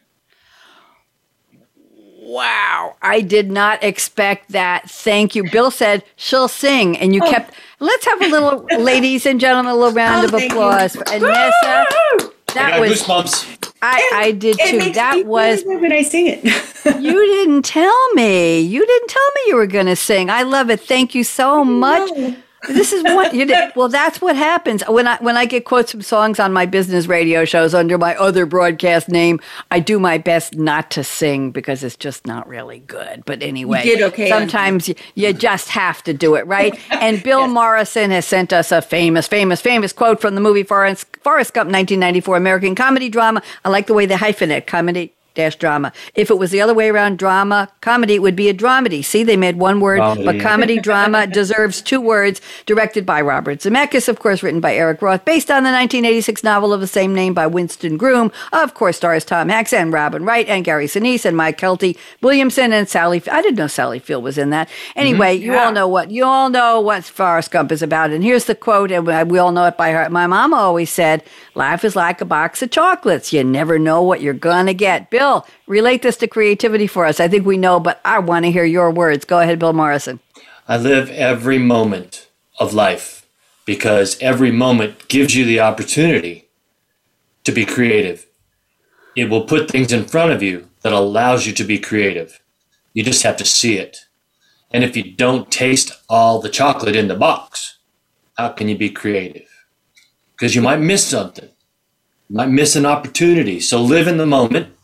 Wow, I did not expect that. Thank you. Bill said she'll sing, and you Oh. kept. Let's have a little, ladies and gentlemen, a little oh, round Oh, of thank you. applause for Annessa. That I got was. goosebumps. I, I did It too. makes That feel was. good when I sing it. You didn't tell me. You didn't tell me you were going to sing. I love it. Thank you so much. know. This is what you did. Well, that's what happens when I when I get quotes from songs on my business radio shows under my other broadcast name. I do my best not to sing because it's just not really good. But anyway, did okay Sometimes you, you just have to do it right. And Bill Morrison has sent us a famous, famous, famous quote from the movie Forrest, Forrest Gump, 1994 American comedy drama. I like the way they hyphenate comedy dash drama. If it was the other way around, drama, comedy, it would be a dramedy. See, they made one word, Dramedy. but comedy drama deserves two words. Directed by Robert Zemeckis, of course, written by Eric Roth, based on the 1986 novel of the same name by Winston Groom. Of course, stars Tom Hanks and Robin Wright and Gary Sinise and Mykelti Williamson and Sally. I didn't know Sally Field was in that. Mm-hmm. Anyway, you Yeah. all know what you all know what Forrest Gump is about. And here's the quote, and we all know it by heart. My mama always said, "Life is like a box of chocolates. You never know what you're gonna get." Bill, relate this to creativity for us. I think we know, but I want to hear your words. Go ahead, Bill Morrison. I live every moment of life because every moment gives you the opportunity to be creative. It will put things in front of you that allows you to be creative. You just have to see it. And if you don't taste all the chocolate in the box, how can you be creative? Because you might miss something. You might miss an opportunity. So live in the moment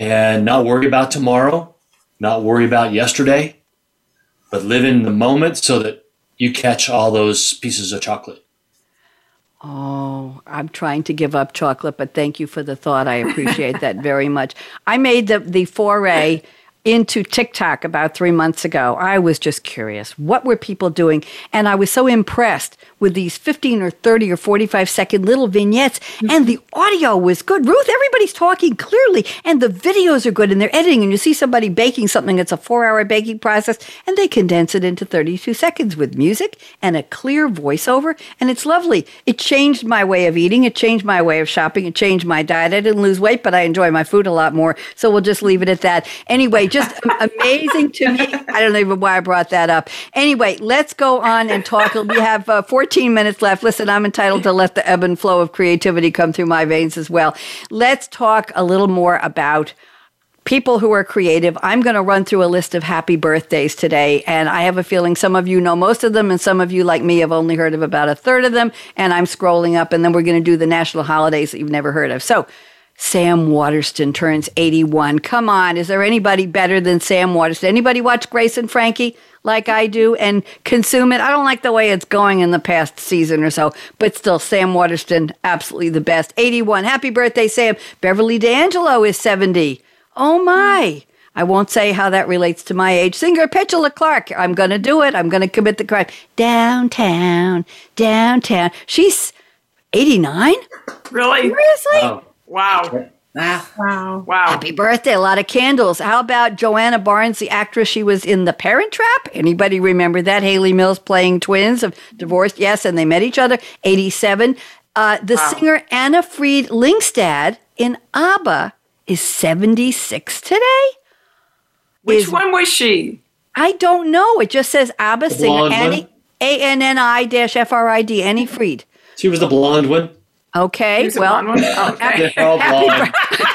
and not worry about tomorrow, not worry about yesterday, but live in the moment so that you catch all those pieces of chocolate. Oh, I'm trying to give up chocolate, but thank you for the thought. I appreciate that very much. I made the, the foray into TikTok about three months ago. I was just curious. What were people doing? And I was so impressed with these 15 or 30 or 45 second little vignettes. Mm-hmm. And the audio was good. Ruth, everybody's talking clearly. And the videos are good and they're editing. And you see somebody baking something that's a four hour baking process and they condense it into 32 seconds with music and a clear voiceover. And it's lovely. It changed my way of eating. It changed my way of shopping. It changed my diet. I didn't lose weight, but I enjoy my food a lot more. So we'll just leave it at that. Anyway, just amazing to me. I don't even why I brought that up. Anyway, let's go on and talk. We have uh, 14 minutes left. Listen, I'm entitled to let the ebb and flow of creativity come through my veins as well. Let's talk a little more about people who are creative. I'm going to run through a list of happy birthdays today, and I have a feeling some of you know most of them, and some of you, like me, have only heard of about a third of them. And I'm scrolling up, and then we're going to do the national holidays that you've never heard of. So, Sam Waterston turns 81. Come on, is there anybody better than Sam Waterston? Anybody watch Grace and Frankie like I do and consume it? I don't like the way it's going in the past season or so, but still, Sam Waterston, absolutely the best. 81. Happy birthday, Sam. Beverly D'Angelo is 70. Oh my. I won't say how that relates to my age. Singer Petula Clark. I'm going to do it. I'm going to commit the crime. Downtown, downtown. She's 89? Really? Seriously? Wow. Wow. Wow. Wow. Wow. Happy birthday. A lot of candles. How about Joanna Barnes, the actress? She was in The Parent Trap. Anybody remember that? Hayley Mills playing twins of divorced. Yes, and they met each other. 87. Uh, the singer Anni-Frid Lyngstad in ABBA is 76 today. Which Is- one was she? I don't know. It just says ABBA singer blonde? Annie A N N I dash F R I D Annie Fried. She was the blonde one. Okay, Who's well, blonde? Oh, okay. They're all blonde.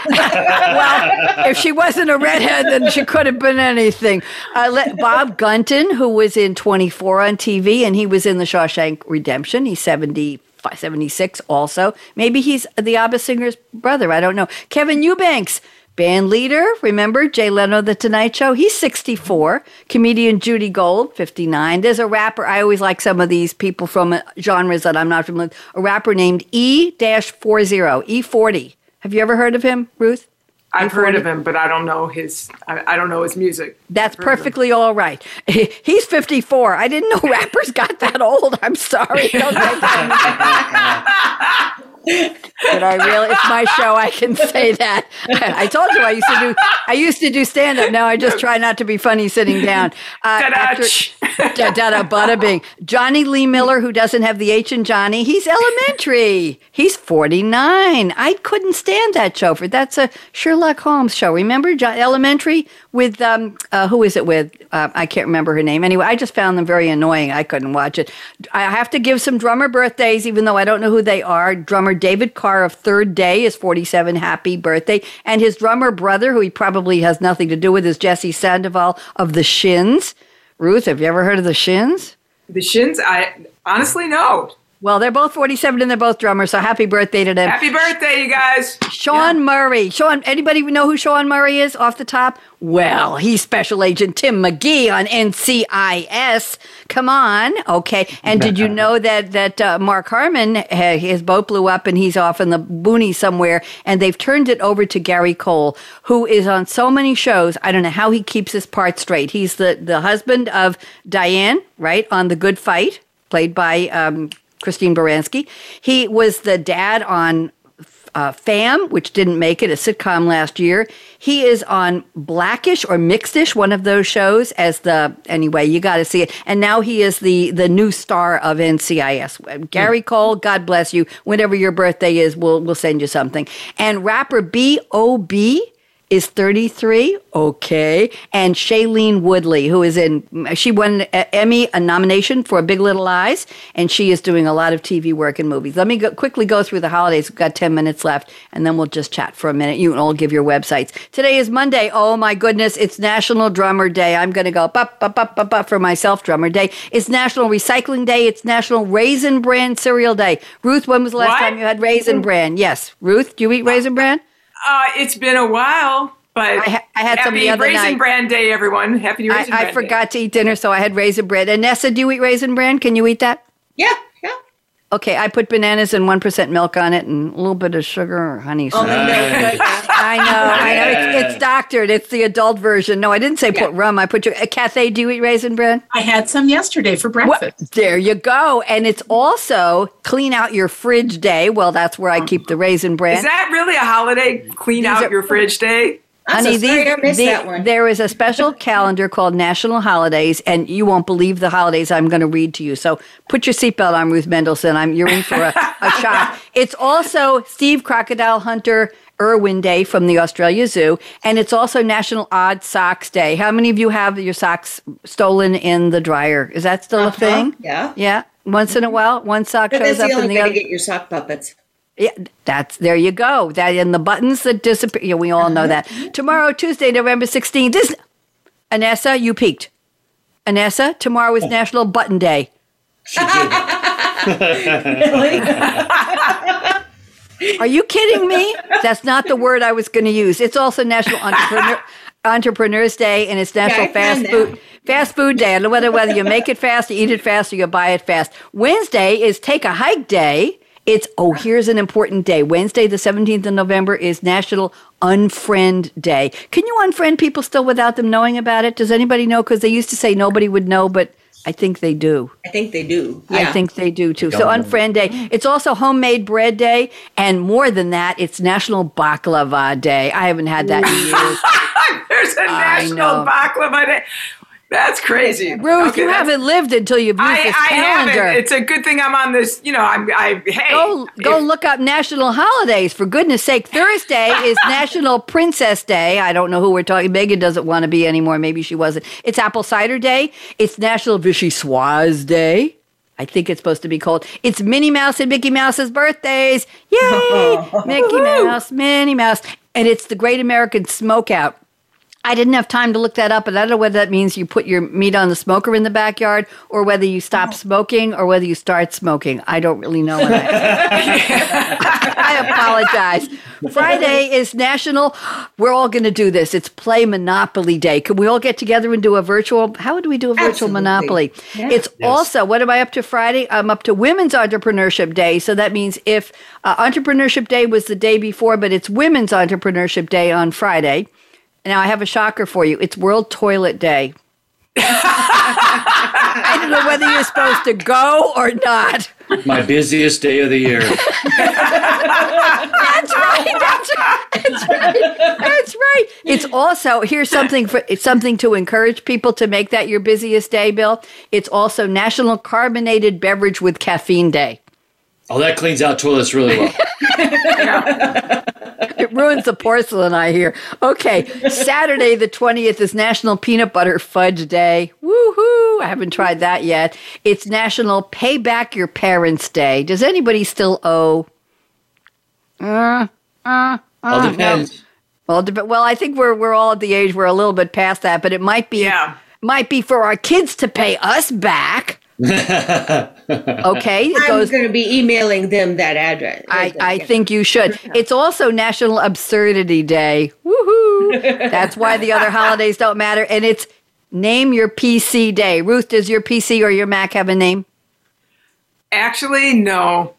well, if she wasn't a redhead, then she could have been anything. Uh, let, Bob Gunton, who was in 24 on TV, and he was in The Shawshank Redemption. He's 70, 76 also. Maybe he's the ABBA singer's brother. I don't know. Kevin Eubanks. Band leader, remember Jay Leno, The Tonight Show? He's 64. Comedian Judy Gold, 59. There's a rapper, I always like some of these people from uh, genres that I'm not familiar with. A rapper named E 40, E40. Have you ever heard of him, Ruth? I've heard of him, but I don't know his. I, I don't know his music. That's I've heard of him. perfectly all right. He's 54. I didn't know rappers got that old. I'm sorry. Don't take that. But I really, it's my show. I can say that. I told you I used to do. I used to do stand up. Now I just try not to be funny sitting down. Uh, after- da da da bada bing. Jonny Lee Miller, who doesn't have the H in Johnny, he's elementary. He's 49. I couldn't stand that show for that's a Sherlock Holmes show. Remember Elementary with um uh, who is it with? Uh, I can't remember her name. Anyway, I just found them very annoying. I couldn't watch it. I have to give some drummer birthdays, even though I don't know who they are. Drummer David Carr of Third Day is 47. Happy birthday! And his drummer brother, who he probably has nothing to do with, is Jesse Sandoval of the Shins. Ruth, have you ever heard of the Shins? The Shins. I honestly no. Well, they're both 47 and they're both drummers, so happy birthday to them. Happy birthday, you guys. Sean Murray. Sean, anybody know who Sean Murray is off the top? Well, he's Special Agent Tim McGee on NCIS. Come on, okay. And did you know that that uh, Mark Harmon, uh, his boat blew up and he's off in the boonies somewhere, and they've turned it over to Gary Cole, who is on so many shows. I don't know how he keeps his part straight. He's the the husband of Diane, right, on The Good Fight, played by. Um, Christine Baranski. He was the dad on uh, Fam, which didn't make it, a sitcom last year. He is on Blackish or Mixedish, one of those shows, as the anyway. You got to see it. And now he is the the new star of NCIS. Gary Cole, God bless you. Whenever your birthday is, we'll we'll send you something. And rapper B O B is 33. Okay. And Shailene Woodley, who is in, she won an Emmy, a nomination for Big Little Lies, and she is doing a lot of TV work and movies. Let me go, quickly go through the holidays. We've got 10 minutes left, and then we'll just chat for a minute. You can all give your websites. Today is Monday. Oh my goodness. It's National Drummer Day. I'm going to go bop, bop, bop, bop, bop for myself, Drummer Day. It's National Recycling Day. It's National Raisin Bran Cereal Day. Ruth, when was the last What? time you had Raisin Bran? Yes. Ruth, do you eat Raisin Bran? Uh, it's been a while, but I ha- I had some happy the other Raisin night. Bran Day, everyone. Happy Raisin I, Bran I forgot to eat dinner, so I had raisin bread. Annessa, do you eat raisin bread? Can you eat that? Yeah, yeah. Okay, I put bananas and one percent milk on it, and a little bit of sugar or honey. So Almond milk, right? Yeah. I know, I know. It's, it's doctored. It's the adult version. No, I didn't say put rum. I put your. Uh, Cathay, do you eat raisin bread? I had some yesterday for breakfast. There you go. And it's also clean out your fridge day. Well, that's where I keep the raisin bread. Is that really a holiday? Clean These out are- your fridge day? I'm so sorry I missed that one. there is a special calendar called National Holidays, and you won't believe the holidays I'm going to read to you. So put your seatbelt on, Ruth Mendelson. I'm you're in for a, a shock. It's also Steve Crocodile Hunter Irwin Day from the Australia Zoo, and it's also National Odd Socks Day. How many of you have your socks stolen in the dryer? Is that still a thing? Uh-huh. Yeah. Yeah. Once in a while, one sock But shows up the in only the way other. to get your sock puppets. Yeah, that's there you go. That and the buttons that disappear. Yeah, we all know uh-huh. that. Tomorrow, Tuesday, November sixteenth. This Annessa, you peaked. Annessa, tomorrow is oh. National Button Day. Really? Are you kidding me? That's not the word I was going to use. It's also National Entrepreneur, Entrepreneurs Day, and it's National I Fast Food that. Fast Food Day. I don't know whether whether you make it fast, you eat it fast, or you buy it fast. Wednesday is Take a Hike Day. It's oh, here's an important day. Wednesday, the 17th of November, is National Unfriend Day. Can you unfriend people still without them knowing about it? Does anybody know? Because they used to say nobody would know, but I think they do. I think they do. Yeah. I think they do too. So Don't know. Unfriend Day. It's also Homemade Bread Day, and more than that, it's National Baklava Day. I haven't had that in years. There's a I national know. baklava day. That's crazy. Ruth, Okay, you haven't lived until you've used I, this I calendar. haven't. It's a good thing I'm on this. You know, I'm. I hey. Go go if- look up national holidays for goodness sake. Thursday is National Princess Day. I don't know who we're talking. Megan doesn't want to be anymore. Maybe she wasn't. It's Apple Cider Day. It's National Vichyssoise Day. I think it's supposed to be called. It's Minnie Mouse and Mickey Mouse's birthdays. Yay! Mickey Mouse, Minnie Mouse. And it's the Great American Smokeout. I didn't have time to look that up, but I don't know whether that means you put your meat on the smoker in the backyard or whether you stop smoking or whether you start smoking. I don't really know. What I, I apologize. Friday is National. We're all going to do this. It's Play Monopoly Day. Can we all get together and do a virtual? How would we do a virtual Absolutely. Monopoly? Yeah. It's also, what am I up to Friday? I'm up to Women's Entrepreneurship Day. So that means if uh, Entrepreneurship Day was the day before, but it's Women's Entrepreneurship Day on Friday. Now I have a shocker for you. It's World Toilet Day. I don't know whether you're supposed to go or not. My busiest day of the year. That's right. That's right. That's right. That's right. It's also here's something for it's something to encourage people to make that your busiest day, Bill. It's also National Carbonated Beverage with Caffeine Day. Oh, that cleans out toilets really well. It ruins the porcelain, I hear. Okay, Saturday the 20th is National Peanut Butter Fudge Day. Woohoo! I haven't tried that yet. It's National Pay Back Your Parents Day. Does anybody still owe? Uh, uh, All uh, depends. Well, dep- well, I think we're we're all at the age we're a little bit past that, but it might be Yeah. might be for our kids to pay us back. Okay, it I'm goes. going to be emailing them that address. I, I think you should. It's also National Absurdity Day. Woohoo! That's why the other holidays don't matter. And it's Name Your PC Day. Ruth, does your PC or your Mac have a name? Actually, no.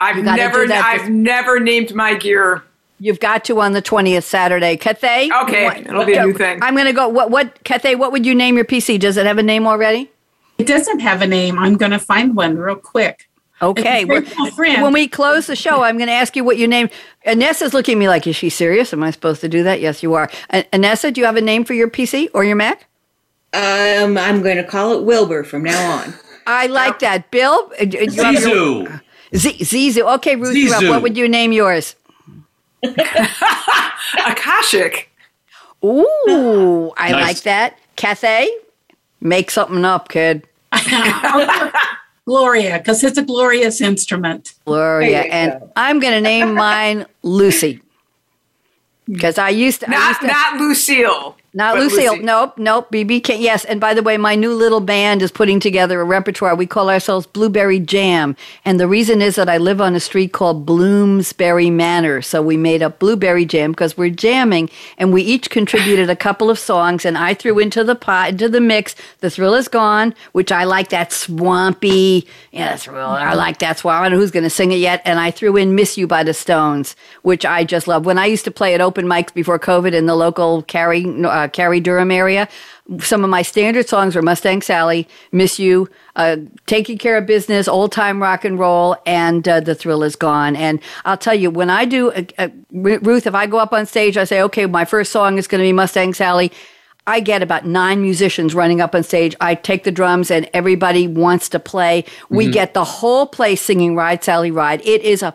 I've never I've this- never named my gear. You've got to on the 20th Saturday. Cathay? Okay, What- it'll be a new thing. I'm going to go. What, what, Cathay, what would you name your PC? Does it have a name already? It doesn't have a name. I'm going to find one real quick. Okay. It's a we're- faithful friend. When we close the show, I'm going to ask you what you name. Annessa's looking at me like, is she serious? Am I supposed to do that? Yes, you are. A- Annessa, do you have a name for your PC or your Mac? Um, I'm going to call it Wilbur from now on. I like that. Bill? uh, do you have your- Zizu. Z- Zizu. Okay, Ruth. Zizu. what would you name yours? Akashic. Ooh, I Nice. like that. Cathay? Make something up, kid. Gloria, because it's a glorious instrument. Gloria. And go. I'm going to name mine Lucy. Because I used to. I Not used to not Lucille. Not but Lucille. Lucy. Nope, nope. BB King. Yes. And by the way, my new little band is putting together a repertoire. We call ourselves Blueberry Jam. And the reason is that I live on a street called Bloomsbury Manor. So we made up Blueberry Jam because we're jamming and we each contributed a couple of songs. And I threw into the pot, into the mix, The Thrill Is Gone, which I like that swampy. Yeah, that's real. I like that swamp. I don't know who's going to sing it yet. And I threw in Miss You by the Stones, which I just love. When I used to play at open mics before COVID in the local Cary, uh, Cary Durham area, some of my standard songs were Mustang Sally, Miss You, uh, Taking Care of Business, Old Time Rock and Roll, and uh, The Thrill Is Gone. And I'll tell you, when I do, uh, uh, Ruth, if I go up on stage, I say, okay, my first song is going to be Mustang Sally. I get about nine musicians running up on stage. I take the drums and everybody wants to play. We get the whole place singing Ride Sally Ride. It is a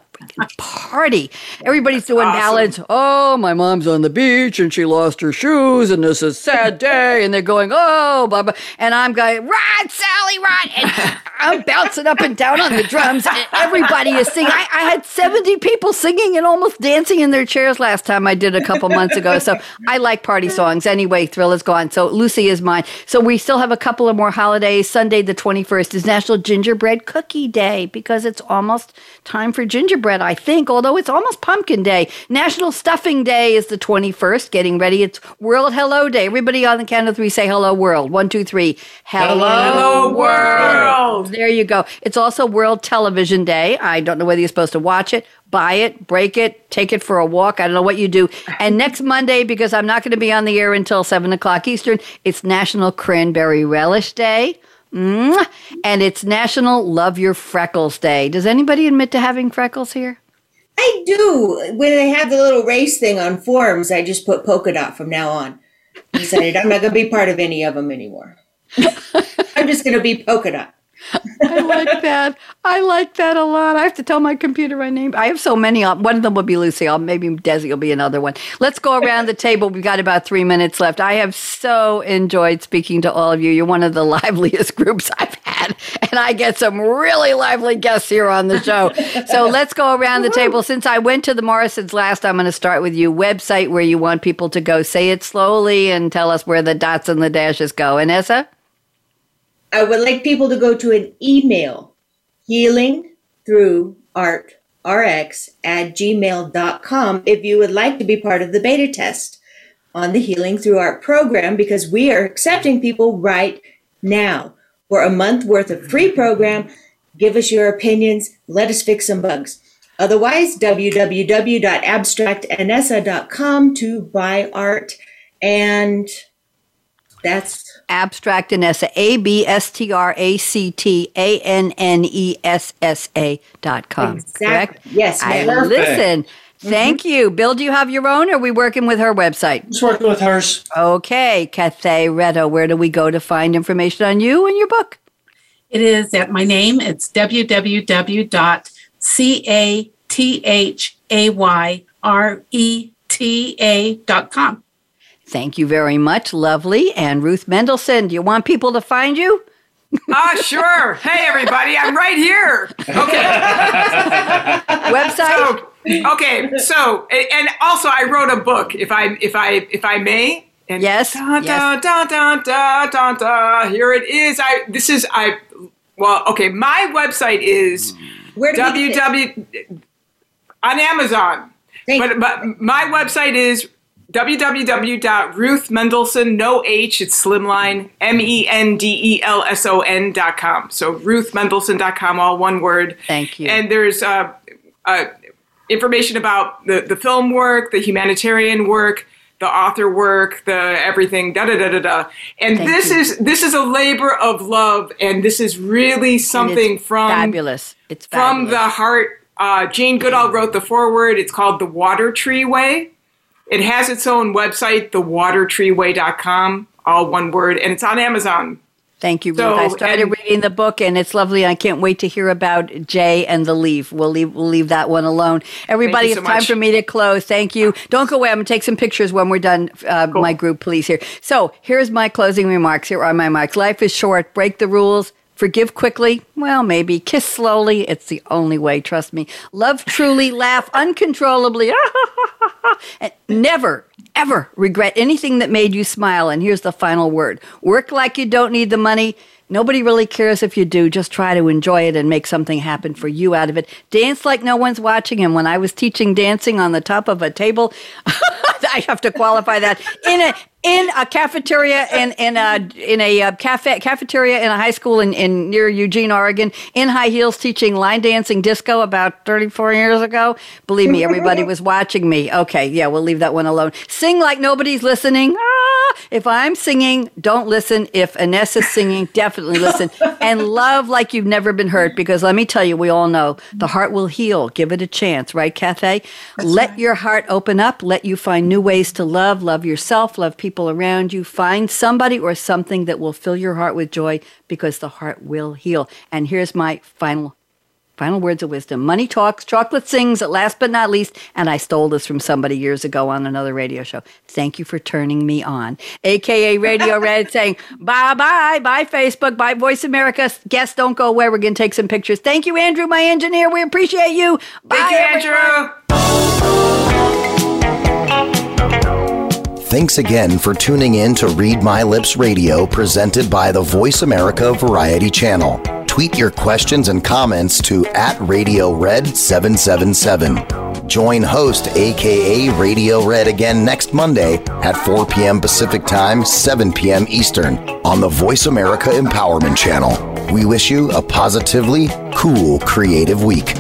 party. Everybody's doing awesome. ballads. Oh, my mom's on the beach and she lost her shoes and this is a sad day. And they're going, oh, blah, blah. And I'm going, Ride Sally Ride. And I'm bouncing up and down on the drums and everybody is singing. I, I had 70 people singing and almost dancing in their chairs last time I did a couple months ago. So I like party songs. Anyway, Thrill is gone. So Lucy is mine. So we still have a couple of more holidays. Sunday, the 21st, is National Gingerbread Cookie Day because it's almost time for gingerbread, I think, although it's almost pumpkin day. National Stuffing Day is the 21st, getting ready. It's World Hello Day. Everybody on the count of three say hello, world. One, two, three. Hello, Hello, world. there you go. It's also World Television Day. I don't know whether you're supposed to watch it, buy it, break it, take it for a walk. I don't know what you do. And next Monday, because I'm not going to be on the air until 7 o'clock Eastern, it's National Cranberry Relish Day. And it's National Love Your Freckles Day. Does anybody admit to having freckles here? I do. When they have the little race thing on forums, I just put polka dot from now on. I decided I'm not going to be part of any of them anymore. I'm just going to be polka dot. I like that. I like that a lot. I have to tell my computer my name. I have so many. Uh, One of them will be Lucy. I'll, maybe Desi will be another one. Let's go around the table. We've got about three minutes left. I have so enjoyed speaking to all of you. You're one of the liveliest groups I've had, and I get some really lively guests here on the show. So let's go around the table. Since I went to the Morrisons last, I'm going to start with you. Website where you want people to go. Say it slowly and tell us where the dots and the dashes go. Annessa? I would like people to go to an email, healing through art rx at gmail.com if you would like to be part of the beta test on the Healing Through Art program because we are accepting people right now for a month worth of free program. Give us your opinions. Let us fix some bugs. Otherwise, www.abstractannessa.com to buy art. And that's Abstract Annessa, A B S T R A C T A N N E S S A dot com. Exactly. Correct? Yes, I ma'am. listen. Mm-hmm. Thank you. Bill, do you have your own or are we working with her website? Just working with hers. Okay, Cathay Reta, where do we go to find information on you and your book? It is at my name. It's www.cathayreta.com. Thank you very much. Lovely. And Ruth Mendelson, do you want people to find you? Ah, sure. Hey, everybody, I'm right here. Okay. Website? So, okay. So, and also, I wrote a book. If I, if I, if I may. And Yes, Da, yes. da, da, da, da, da. Here it is. I. This is I. well, okay, my website is Where www on Amazon. Thank But, but my website is www.ruthmendelson, no H, it's slimline, M E N D E L S O N dot com. So ruthmendelson.com, all one word. Thank you. And there's uh, uh, information about the, the film work, the humanitarian work, the author work, the everything, da da da da da. And Thank this you. is this is a labor of love, and this is really something from fabulous. It's from fabulous. the heart. Uh, Jane Goodall wrote the foreword. It's called The Water Tree Way. It has its own website, thewatertreeway.com, all one word, and it's on Amazon. Thank you, Ruth. So, I started and- reading the book, and it's lovely. I can't wait to hear about Jay and the leaf. We'll leave we'll leave that one alone. Everybody, you so it's time much. for me to close. Thank you. Don't go away. I'm gonna take some pictures when we're done. Uh, My group, please. Here. So here's my closing remarks. Here are my marks. Life is short. Break the rules. Forgive quickly. Well, maybe. Kiss slowly. It's the only way. Trust me. Love truly. laugh uncontrollably. and never, ever regret anything that made you smile. And here's the final word work like you don't need the money. Nobody really cares if you do. Just try to enjoy it and make something happen for you out of it. Dance like no one's watching. And when I was teaching dancing on the top of a table, I have to qualify that in a in a cafeteria in in a in a uh, cafe cafeteria in a high school in, in near Eugene, Oregon, in high heels, teaching line dancing disco about thirty four years ago. Believe me, everybody was watching me. Okay, yeah, we'll leave that one alone. Sing like nobody's listening. If I'm singing, don't listen. If Ines is singing, definitely listen. And love like you've never been hurt, because let me tell you, we all know the heart will heal. Give it a chance, right, Cathay? Let your heart open up. Let you find new ways to love. Love yourself. Love people around you. Find somebody or something that will fill your heart with joy, because the heart will heal. And here's my final Final words of wisdom. Money talks, chocolate sings, at last but not least, and I stole this from somebody years ago on another radio show. Thank you for turning me on. AKA Radio Red saying, bye bye, bye Facebook, bye Voice America. Guests don't go away. We're going to take some pictures. Thank you, Andrew, my engineer. We appreciate you. Bye, Thank you, everyone. Andrew. Thanks again for tuning in to Read My Lips Radio presented by the Voice America Variety Channel. Tweet your questions and comments to at Radio Red 777. Join host aka Radio Red again next Monday at 4 p.m. Pacific Time, 7 p.m. Eastern on the Voice America Empowerment Channel. We wish you a positively cool creative week.